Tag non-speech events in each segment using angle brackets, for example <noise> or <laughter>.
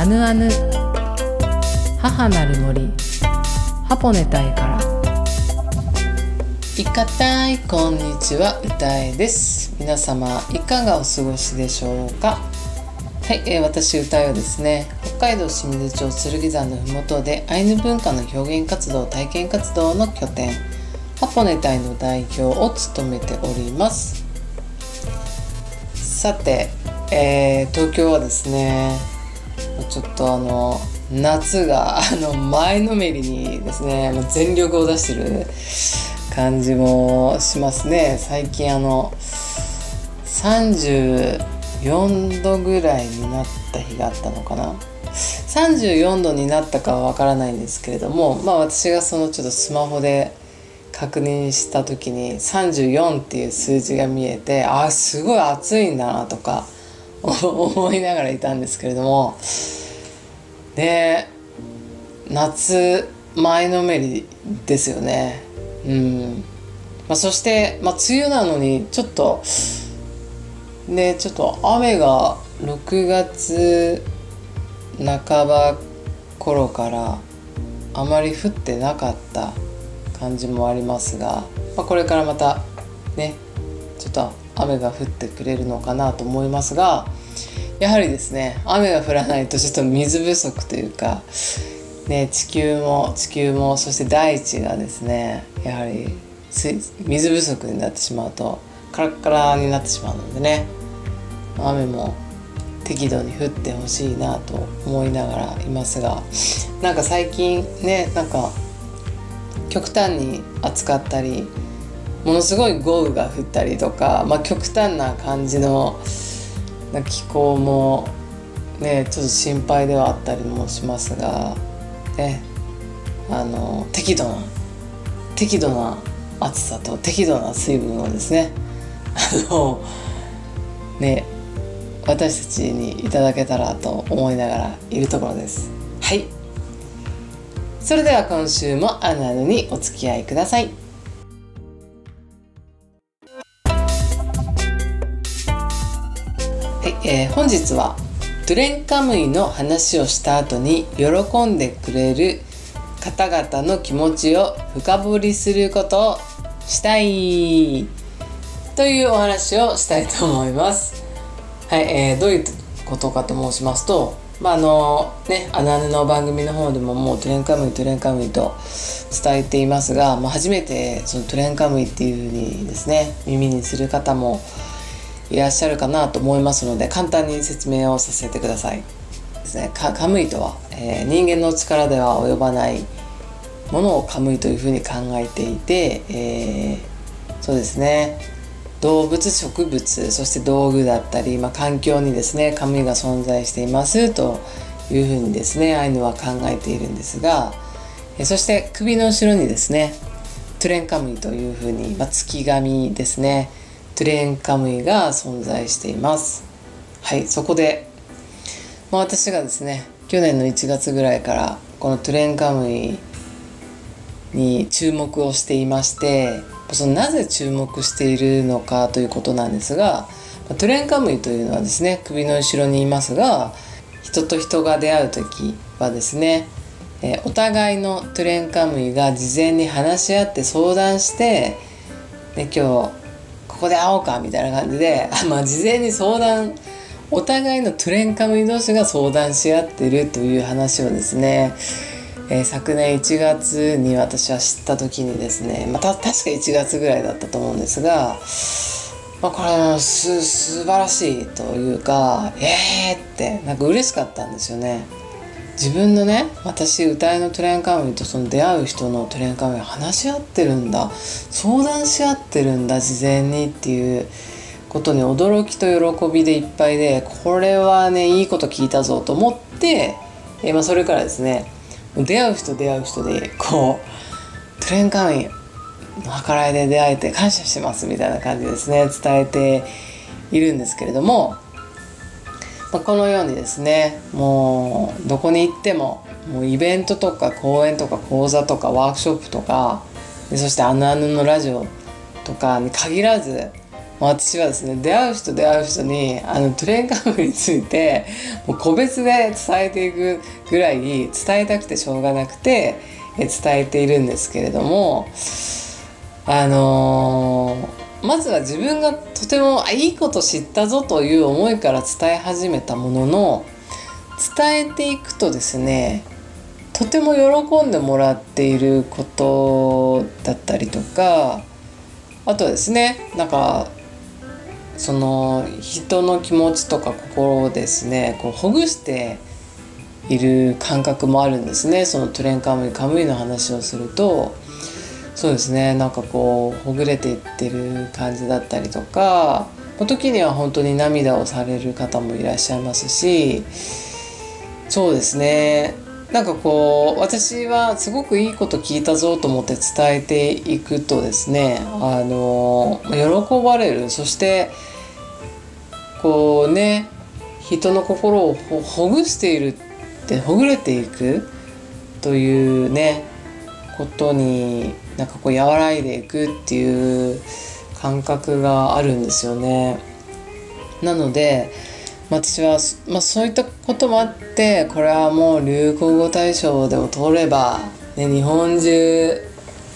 アヌアヌ。母なる森。ハポネタイから。いかたいこんにちは。歌えです。皆様いかがお過ごしでしょうか？はい、えー、私歌えはですね北海道清水町剣山のふもとでアイヌ文化の表現活動体験活動の拠点ハポネタイの代表を務めております。さて、えー、東京はですねちょっとあの夏があの前のめりにですね全力を出してる感じもしますね。最近あの34度ぐらいになった日があったのかな。34度になったかはわからないんですけれどもまあ私がそのちょっとスマホで確認した時に34っていう数字が見えてあすごい暑いんだなとか思いながらいたんですけれどもで夏前のめりですよね。うん。まあ、そして、まあ、梅雨なのにちょっとねちょっと雨が6月半ば頃からあまり降ってなかった感じもありますが、まあ、これからまたねちょっと雨が降ってくれるのかなと思いますがやはりですね雨が降らないとちょっと水不足というか、ね、地球も地球もそして大地がですねやはり水不足になってしまうとカラッカラになってしまうのでね雨も適度に降ってほしいなと思いながらいますがなんか最近ねなんか極端に暑かったりものすごい豪雨が降ったりとか、まあ、極端な感じの気候もねちょっと心配ではあったりもしますがねあの適度な適度な暑さと適度な水分をですねあのね私たちにいただけたらと思いながらいるところです。はい。それでは今週もあるあるにお付き合いください。えー、本日はトゥレンカムイの話をした後に喜んでくれる方々の気持ちを深掘りすることをしたいというお話をしたいと思います。はい、えー、どういうことかと申しますと、まああのね、あのの番組の方でももうトレンカムイトレンカムイと伝えていますが、まあ、初めてそのトレンカムイっていうふうにですね耳にする方もいらっしゃるかなと思いますので簡単に説明をさせてください。ですね、カムイとは、えー、人間の力では及ばないものをカムイというふうに考えていて、えー、そうですね動物植物そして道具だったり、まあ、環境にですねカムイが存在していますというふうにですねアイヌは考えているんですがえそして首の後ろにですねトゥレンカムイというふうに、まあ、月神ですねトゥレンカムイが存在しています。はいそこで、まあ、私がですね去年の1月ぐらいからこのトゥレンカムイに注目をしていましてそのなぜ注目しているのかということなんですがトゥレンカムイというのはですね首の後ろにいますが人と人が出会う時はですねお互いのトゥレンカムイが事前に話し合って相談して、ね、今日ここで会おうかみたいな感じで、<laughs> まあ、事前に相談お互いのトゥレンカムイ同士が相談し合ってるという話をですねえー、昨年1月に私は知った時にですね、また確か1月ぐらいだったと思うんですが、まあ、これす素晴らしいというかえーってなんか嬉しかったんですよね。自分のね私歌いのトレーンカムイとその出会う人のトレーンカムイ話し合ってるんだ。相談し合ってるんだ事前にっていうことに驚きと喜びでいっぱいでこれはねいいこと聞いたぞと思って、え、まあ、それからですね出会う人出会う人でこうトレンカムイの計らいで出会えて感謝してますみたいな感じですね伝えているんですけれども、ま、このようにですねもうどこに行ってももうイベントとか講演とか講座とかワークショップとかそしてあのあののラジオとかに限らず私はですね出会う人出会う人にあのトレンカムについてもう個別で伝えていくぐらい伝えたくてしょうがなくて伝えているんですけれどもあのー、まずは自分がとてもあいいこと知ったぞという思いから伝え始めたものの伝えていくとですねとても喜んでもらっていることだったりとかあとはですねなんかその人の気持ちとか心をですねこうほぐしている感覚もあるんですね。そのトレンカムイカムイの話をするとそうですね。なんかこうほぐれていってる感じだったりとか時には本当に涙をされる方もいらっしゃいますしそうですね。なんかこう私はすごくいいこと聞いたぞと思って伝えていくとですねあの喜ばれる。そしてこうね人の心をほぐしているってほぐれていくというねことになんかこう和らいでいくっていう感覚があるんですよね。なので私は、まあ、そういったこともあってこれはもう流行語大賞でも通れば、ね、日本中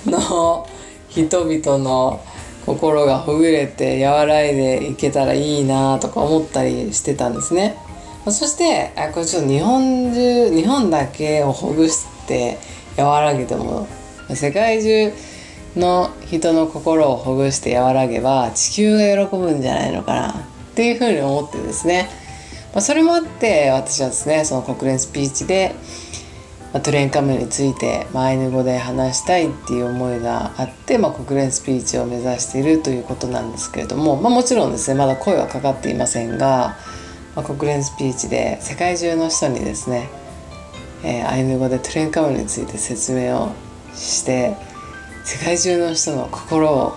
の人々の心がほぐれて和らいでいけたらいいなとか思ったりしてたんですね。そしてあこれちょっと日本中日本だけをほぐして和らげても世界中の人の心をほぐして和らげば地球が喜ぶんじゃないのかなっていうふうに思ってですね。まあ、それもあって私はですねその国連スピーチで、まあ、トレンカムについて、ま、アイヌ語で話したいっていう思いがあって、まあ、国連スピーチを目指しているということなんですけれども、まあ、もちろんですねまだ声はかかっていませんが、まあ、国連スピーチで世界中の人にですね、えー、アイヌ語でトレンカムについて説明をして世界中の人の心を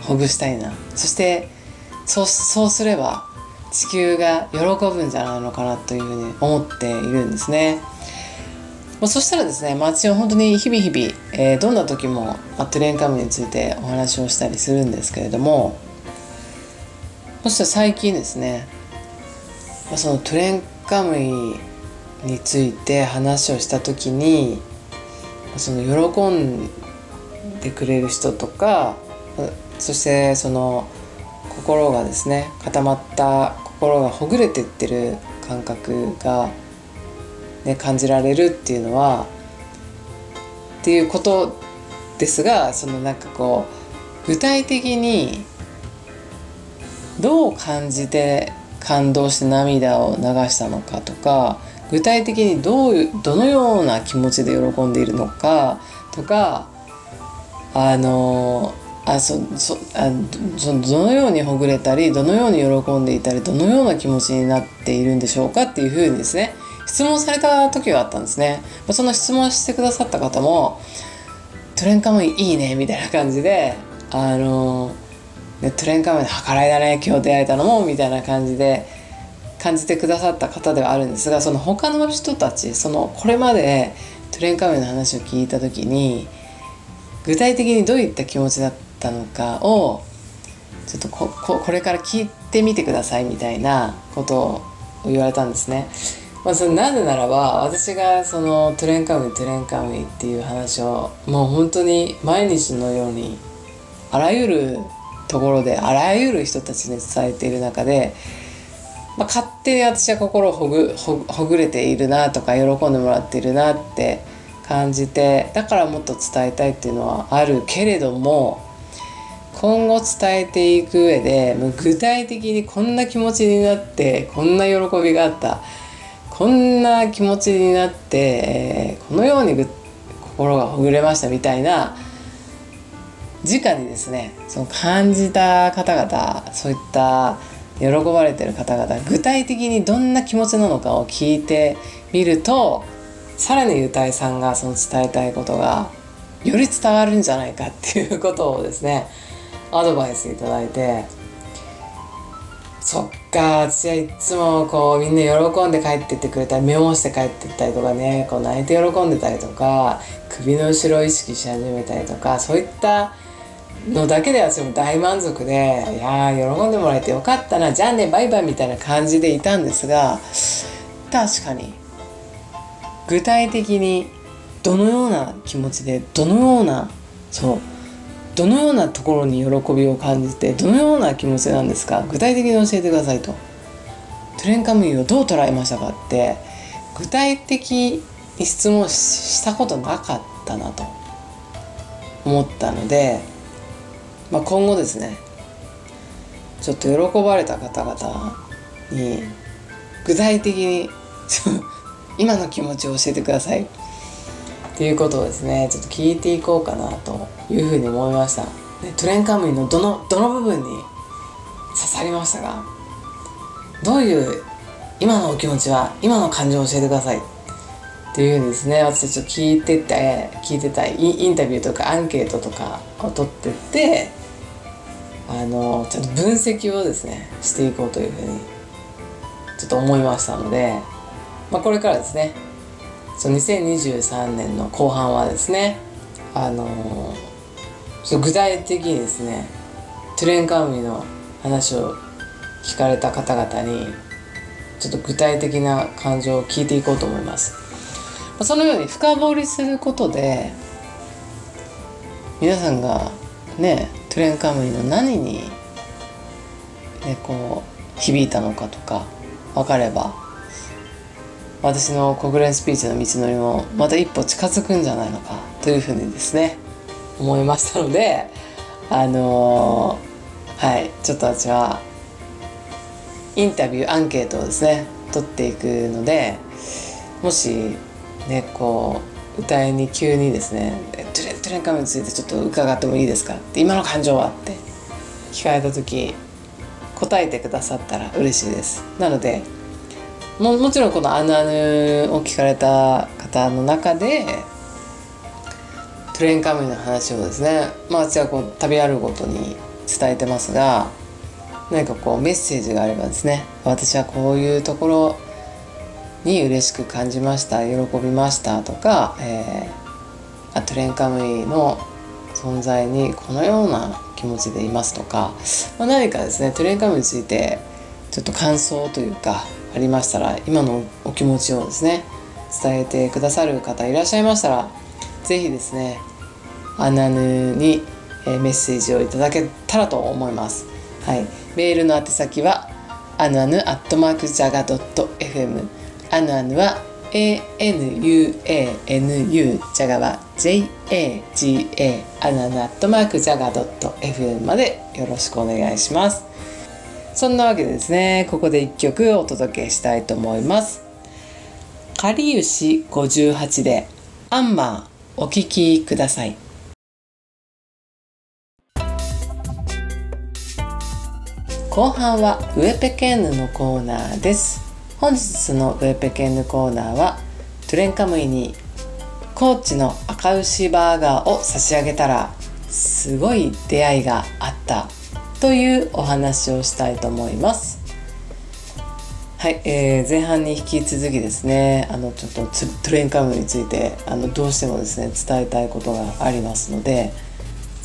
ほぐしたいなそしてそうそうすれば地球が喜ぶんじゃないのかなというふうに思っているんですね。まあ、そしたらですね、まあ、私は本当に日々日々、えー、どんな時も、まあ、トレンカムについてお話をしたりするんですけれどもそして最近ですね、まあ、そのトレンカムイについて話をした時にその喜んでくれる人とかそしてその心がですね固まった心がほぐれてってる感覚が、ね、感じられるっていうのはっていうことですがそのなんかこう具体的にどう感じて感動して涙を流したのかとか具体的にどういうどのような気持ちで喜んでいるのかとかあのあそそあそどのようにほぐれたりどのように喜んでいたりどのような気持ちになっているんでしょうかっていうふうにですね質問された時があったんですね。その質問してくださった方も「トレンカムイいいね」みたいな感じであのトレンカムイの計らいだね今日出会えたのもみたいな感じで感じてくださった方ではあるんですがその他の人たちそのこれまでトレンカムイの話を聞いた時に具体的にどういった気持ちだったのかをちょっとここれから聞いてみてくださいみたいなことを言われたんですね。まあ、それなぜならば私がそのトレンカムイトレンカムイっていう話をもう本当に毎日のようにあらゆるところであらゆる人たちに伝えている中で、まあ、勝手に私は心をほぐほぐれているなとか喜んでもらっているなって感じてだからもっと伝えたいっていうのはあるけれども今後伝えていく上でもう具体的にこんな気持ちになってこんな喜びがあったこんな気持ちになって、えー、このように心がほぐれましたみたいな直にですねその感じた方々そういった喜ばれてる方々具体的にどんな気持ちなのかを聞いてみるとさらにゆたいさんがその伝えたいことがより伝わるんじゃないかっていうことをですねアドバイスいただいてそっか私はいつもこうみんな喜んで帰ってってくれたりメモして帰ってったりとかねこう泣いて喜んでたりとか首の後ろを意識し始めたりとかそういったのだけで私も大満足でいやー喜んでもらえてよかったなじゃあねバイバイみたいな感じでいたんですが確かに具体的にどのような気持ちでどのようなそうどのようなところに喜びを感じてどのような気持ちなんですか？具体的に教えてくださいと。トゥレンカムイをどう捉えましたかって具体的に質問したことなかったなと思ったので、まあ、今後ですねちょっと喜ばれた方々に具体的に <laughs> 今の気持ちを教えてください。っていうことをですねちょっと聞いていこうかなというふうに思いました、トレンカムイのどのどの部分に刺さりましたがどういう今のお気持ちは今の感情を教えてください。っていうふうにですね私ちょっと聞いてて聞いてたインタビューとかアンケートとかを取ってってあのちょっと分析をですねしていこうというふうにちょっと思いましたので、まあ、これからですねその2023年の後半はですねあの具体的にですねトゥレンカムイの話を聞かれた方々にちょっと具体的な感情を聞いていこうと思います。そのように深掘りすることで皆さんがねトレンカムイの何に、ね、こう響いたのかとか分かれば私の国連スピーチの道のりもまた一歩近づくんじゃないのかというふうにですね思いましたのであのー、はいちょっと私はインタビューアンケートをですね取っていくのでもしねこう歌いに急にですね「トゥレンカについてちょっと伺ってもいいですか?」って「今の感情は?」って聞かれた時答えてくださったら嬉しいですなのでももちろんこの「あぬあぬ」を聞かれた方の中でトゥレンカムイの話をですねまあ私はこう旅あるごとに伝えてますが何かこうメッセージがあればですね私はこういうところに嬉しく感じました喜びましたとか、えー、あトレンカムイの存在にこのような気持ちでいますとか、まあ、何かですねトレンカムイについてちょっと感想というかありましたら今のお気持ちをですね伝えてくださる方いらっしゃいましたら是非ですねアナヌにメッセージをいただけたらと思います。はい、メールの宛先はアヌアヌアットマークジャガドット FM アヌアヌは ANUANU ジャガは JAGA アヌアヌアットマークジャガドット FM までよろしくお願いします。そんなわけでですねここで一曲お届けしたいと思います。かりゆし58でアンマーお聴きください。後半はウエペケンヌのコーナーです。本日のウエペケンヌコーナーはトゥレンカムイにコーチの赤牛バーガーを差し上げたらすごい出会いがあったというお話をしたいと思います。はい、えー、前半に引き続きですねあのちょっとトゥレンカムについてあのどうしてもですね伝えたいことがありますので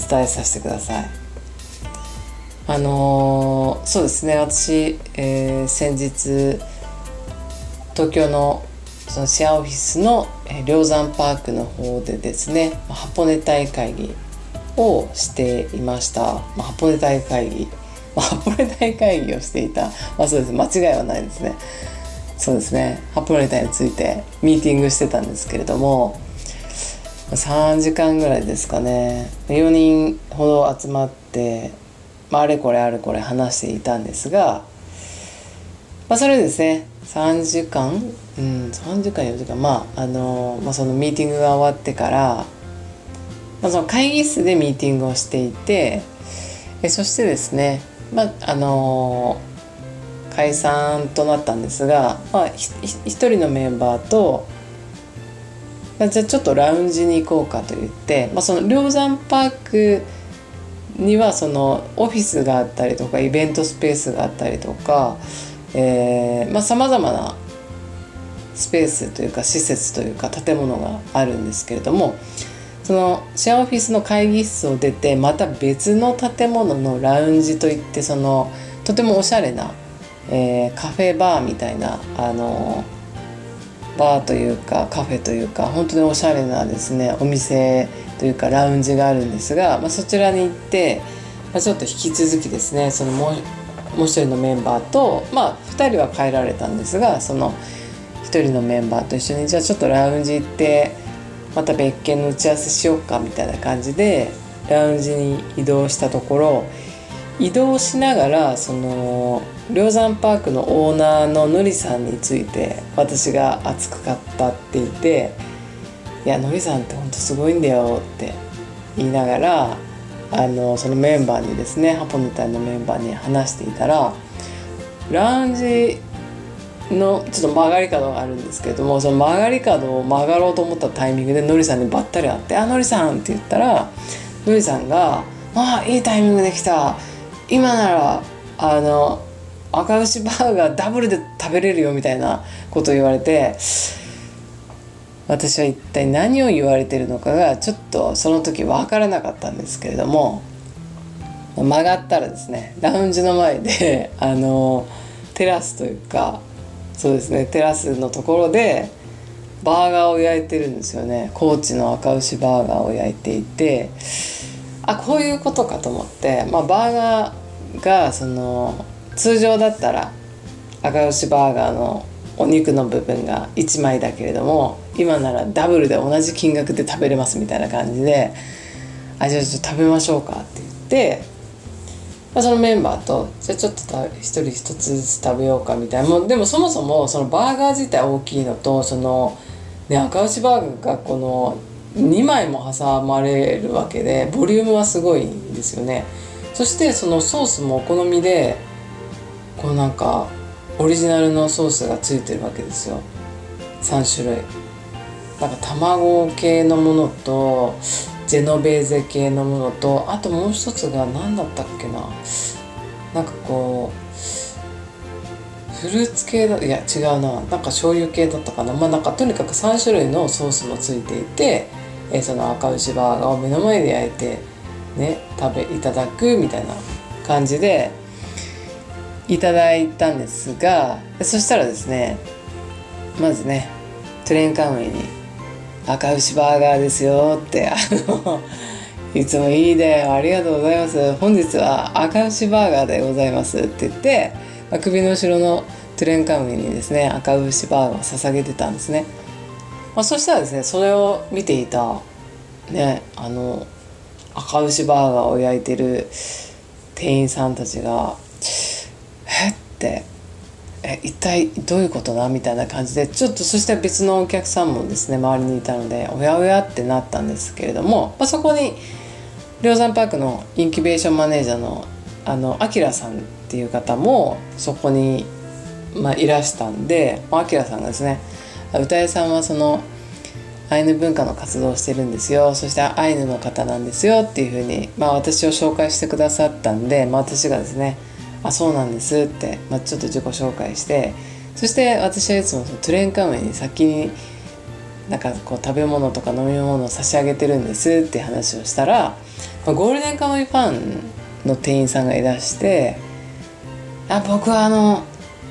伝えさせてください。あのー、そうですね私、えー、先日東京のそのシェアオフィスの梁山パークの方でですね箱根大会議をしていました、箱根大会議、<laughs> 箱根大会議をしていた、まあ、そうです。間違いはないですね。そうですね。箱根大についてミーティングしてたんですけれども3時間ぐらいですかね。4人ほど集まってまあ、あれこれあれこれ話していたんですが、まあ、それですね。3時間？うん3時間4時間。まああの、まあ、そのミーティングが終わってから、まあ、その会議室でミーティングをしていてえそしてですねまああの解散となったんですが、まあ、一人のメンバーとじゃあちょっとラウンジに行こうかと言って、まあ、その梁山パークにはそのオフィスがあったりとかイベントスペースがあったりとかさまざ、まなスペースというか施設というか建物があるんですけれどもそのシェアオフィスの会議室を出てまた別の建物のラウンジといってそのとてもおしゃれな、えー、カフェバーみたいなあのバーというかカフェというか本当におしゃれなですねお店というかラウンジがあるんですが、まあ、そちらに行って、まあ、ちょっと引き続きですねそのもうもう一人のメンバーとまあ2人は帰られたんですがその1人のメンバーと一緒にじゃあちょっとラウンジ行ってまた別件の打ち合わせしようかみたいな感じでラウンジに移動したところ移動しながらその梁山パークのオーナーののりさんについて私が熱く語っていて「いやのりさんってほんとすごいんだよ」って言いながらあのそのメンバーにですねハポネタイのメンバーに話していたらラウンジのちょっと曲がり角があるんですけれどもその曲がり角を曲がろうと思ったタイミングでのりさんにばったり会って「あのりさん」って言ったらのりさんが「ああいいタイミングで来た。今ならあの赤牛バーガーダブルで食べれるよ」みたいなことを言われて私は一体何を言われてるのかがちょっとその時分からなかったんですけれども曲がったらですねラウンジの前で <laughs> あのテラスというかそうですねテラスのところでバーガーを焼いてるんですよね。高知の赤牛バーガーを焼いていてあこういうことかと思って、まあ、バーガーがその通常だったら赤牛バーガーのお肉の部分が1枚だけれども今ならダブルで同じ金額で食べれますみたいな感じで「あじゃあちょっと食べましょうか」って言ってまあ、そのメンバーとじゃあちょっと一人一つずつ食べようかみたいな。もうでもそもそもそのバーガー自体大きいのとその、ね、赤牛バーガーがこの2枚も挟まれるわけでボリュームはすごいんですよね。そしてそのソースもお好みでこうなんかオリジナルのソースがついてるわけですよ。3種類。なんか卵系のものとジェノベーゼ系のものとあともう一つが何だったっけな。なんかこうフルーツ系だいや違うな。なんか醤油系だったかな。まあなんかとにかく3種類のソースもついていて、えー、その赤牛バーガーを目の前で焼いてね食べいただくみたいな感じでいただいたんですがそしたらですねまずねトゥレンカムイに赤牛バーガーですよってあのいつもいいでありがとうございます本日は赤牛バーガーでございますって言って、まあ、首の後ろのトゥレンカムイにですね赤牛バーガーを捧げてたんですね、まあ、そしたらですねそれを見ていたねあの赤牛バーガーを焼いてる店員さんたちが「えっ?」てえ一体どういうことだみたいな感じでちょっとそして別のお客さんもですね周りにいたのでおやおやってなったんですけれども、まあ、そこに梁山パークのインキュベーションマネージャーのあのアキラさんっていう方もそこに、まあ、いらしたんでアキラさんがですね歌いさんはそのアイヌ文化の活動をしてるんですよそしてアイヌの方なんですよっていうふうに、まあ、私を紹介してくださったんで、まあ、私がですねあそうなんですって、まあ、ちょっと自己紹介してそして私はいつもそのトゥレンカムイに先になんかこう食べ物とか飲み物を差し上げてるんですって話をしたら、まあ、ゴールデンカムイファンの店員さんがいらして「あ僕はあの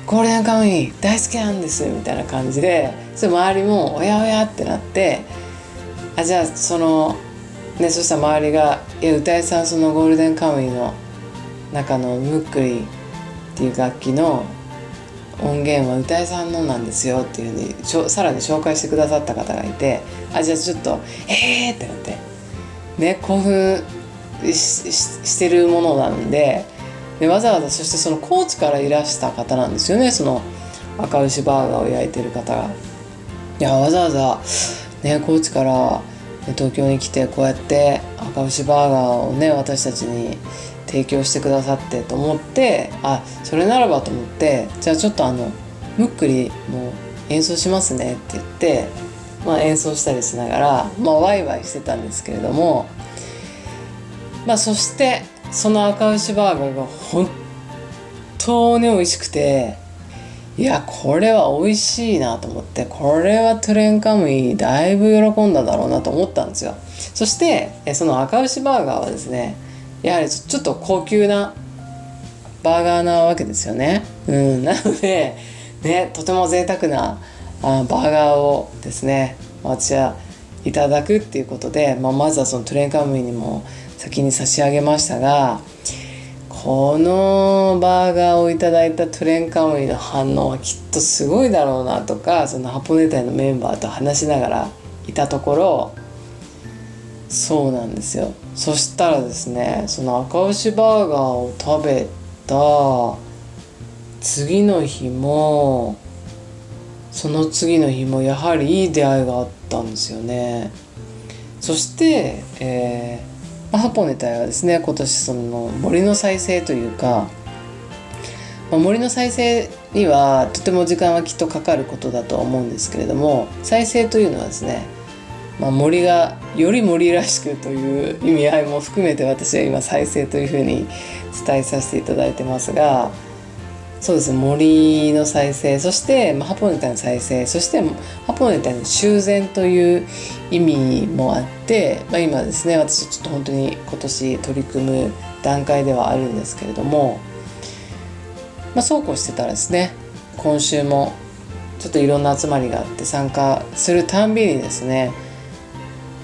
ゴールデンカムイ大好きなんです」みたいな感じでそれ周りも「おやおや」ってなってあじゃあそのねそしたら周りが「いや歌いさんそのゴールデンカムイの中のムックリっていう楽器の音源は歌いさんのなんですよっていうふうにしょさらに紹介してくださった方がいてあじゃあちょっと「えー!」ってなってね興奮してるものなんででわざわざそしてその高知からいらした方なんですよねその赤牛バーガーを焼いてる方が。いやわざわざね高知からで東京に来てこうやって赤牛バーガーをね私たちに提供してくださってと思ってあそれならばと思ってじゃあちょっとあのむっくりもう演奏しますねって言って、まあ、演奏したりしながら、まあ、ワイワイしてたんですけれども、まあ、そしてその赤牛バーガーが本当に美味しくていやこれは美味しいなと思ってこれはトゥレンカムイだいぶ喜んだだろうなと思ったんですよ。そしてその赤牛バーガーはですねやはりちょっと高級なバーガーなわけですよね、うん、なのでねとても贅沢なあバーガーをですね私はいただくっていうことで、まあ、まずはそのトゥレンカムイにも先に差し上げましたがこのバーガーをいただいたトレンカムイの反応はきっとすごいだろうなとかそのハポネタイのメンバーと話しながらいたところそうなんですよ。そしたらですねその赤牛バーガーを食べた次の日もその次の日もやはりいい出会いがあったんですよね。そして、えーハポネタはですね今年その森の再生というか、まあ、森の再生にはとても時間はきっとかかることだとは思うんですけれども再生というのはですね、まあ、森がより森らしくという意味合いも含めて私は今再生というふうに伝えさせていただいてますがそうですね森の再生そして、まあ、ハポネタの再生そしてハポネタの修繕という意味もあって、まあ、今ですね私ちょっと本当に今年取り組む段階ではあるんですけれども、まあ、そうこうしてたらですね今週もちょっといろんな集まりがあって参加するたんびにですね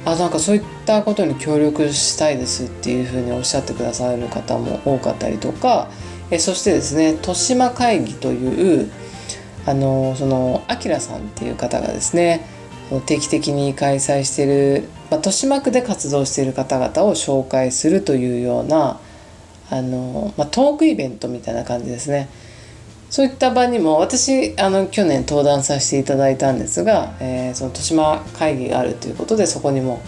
あなんかそういったことに協力したいですっていうふうにおっしゃってくださる方も多かったりとかえそしてですね豊島会議というあのそのあきらさんっていう方がですね定期的に開催している、まあ、豊島区で活動している方々を紹介するというようなあの、まあ、トークイベントみたいな感じですね。そういった場にも私あの去年登壇させていただいたんですが、えー、その豊島会議があるということでそこにも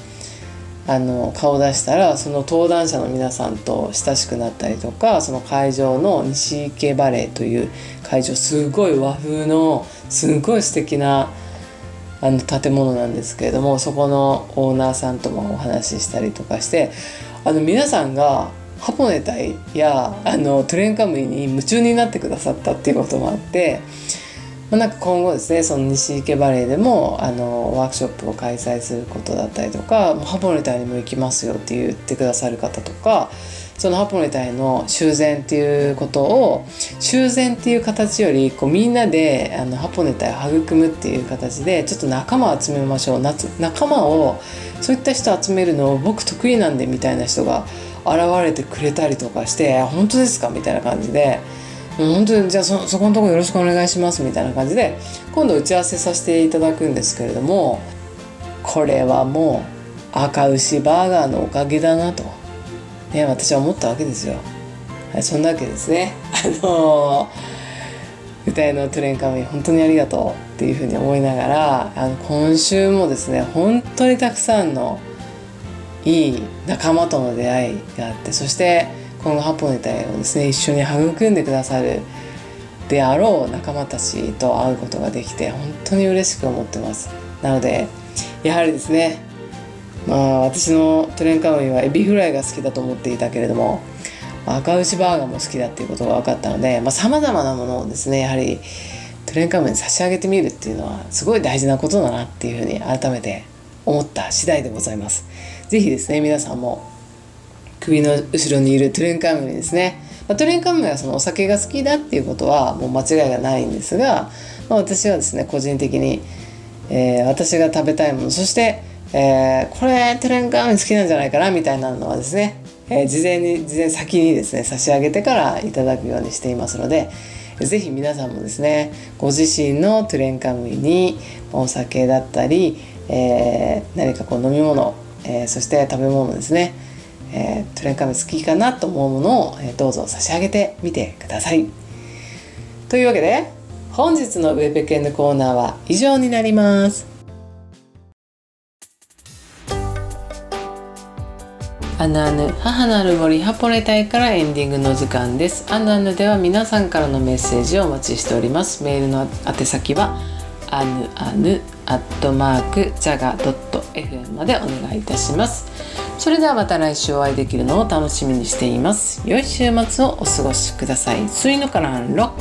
あの顔を出したらその登壇者の皆さんと親しくなったりとかその会場の西池バレーという会場すごい和風のすごい素敵なあの建物なんですけれどもそこのオーナーさんともお話ししたりとかしてあの皆さんがハポネタイやあのトレンカムイに夢中になってくださったっていうこともあってまあ、なんか今後ですねその西池バレーでもあのワークショップを開催することだったりとかハポネタイにも行きますよって言ってくださる方とかそのハポネタイの修繕っていうことを修繕っていう形よりこうみんなであのハポネタイを育むっていう形でちょっと仲間を集めましょう仲間をそういった人集めるのを僕得意なんでみたいな人が現れてくれたりとかして「本当ですか?」みたいな感じで。本当にじゃあそそこのとこよろしくお願いしますみたいな感じで今度打ち合わせさせていただくんですけれどもこれはもう赤牛バーガーのおかげだなと、ね、私は思ったわけですよ。はい、そんなわけですね。<laughs> あのー、歌いのトレンカムイ本当にありがとうっていうふうに思いながらあの今週もですね本当にたくさんのいい仲間との出会いがあってそして今後ハポネタをですね一緒に育んでくださるであろう仲間たちと会うことができて本当に嬉しく思ってますなのでやはりですねまあ私のトゥレンカムイはエビフライが好きだと思っていたけれども赤牛バーガーも好きだっていうことが分かったのでさまざまなものをですねやはりトゥレンカムイに差し上げてみるっていうのはすごい大事なことだなっていうふうに改めて思った次第でございます。是非ですね皆さんも首の後ろにいるトゥレンカムイですね、まあ、トゥレンカムイはそのお酒が好きだっていうことはもう間違いがないんですが、まあ、私はですね個人的に、えー、私が食べたいものそして、えー、これトゥレンカムイ好きなんじゃないかなみたいなのはですね、えー、事前に事前先にですね差し上げてからいただくようにしていますので是非皆さんもですねご自身のトゥレンカムイにお酒だったり、えー、何かこう飲み物、えー、そして食べ物ですねえー、トレンカム好きかなと思うものを、えー、どうぞ差し上げてみてください。というわけで本日のウェブケンのコーナーは以上になります。アナヌ母なる森ハポレ隊からエンディングの時間です。アナヌでは皆さんからのメッセージをお待ちしております。メールの宛先はアヌアヌアットマークジャガドット FM までお願いいたします。それではまた来週お会いできるのを楽しみにしています。良い週末をお過ごしください。スイノカランロ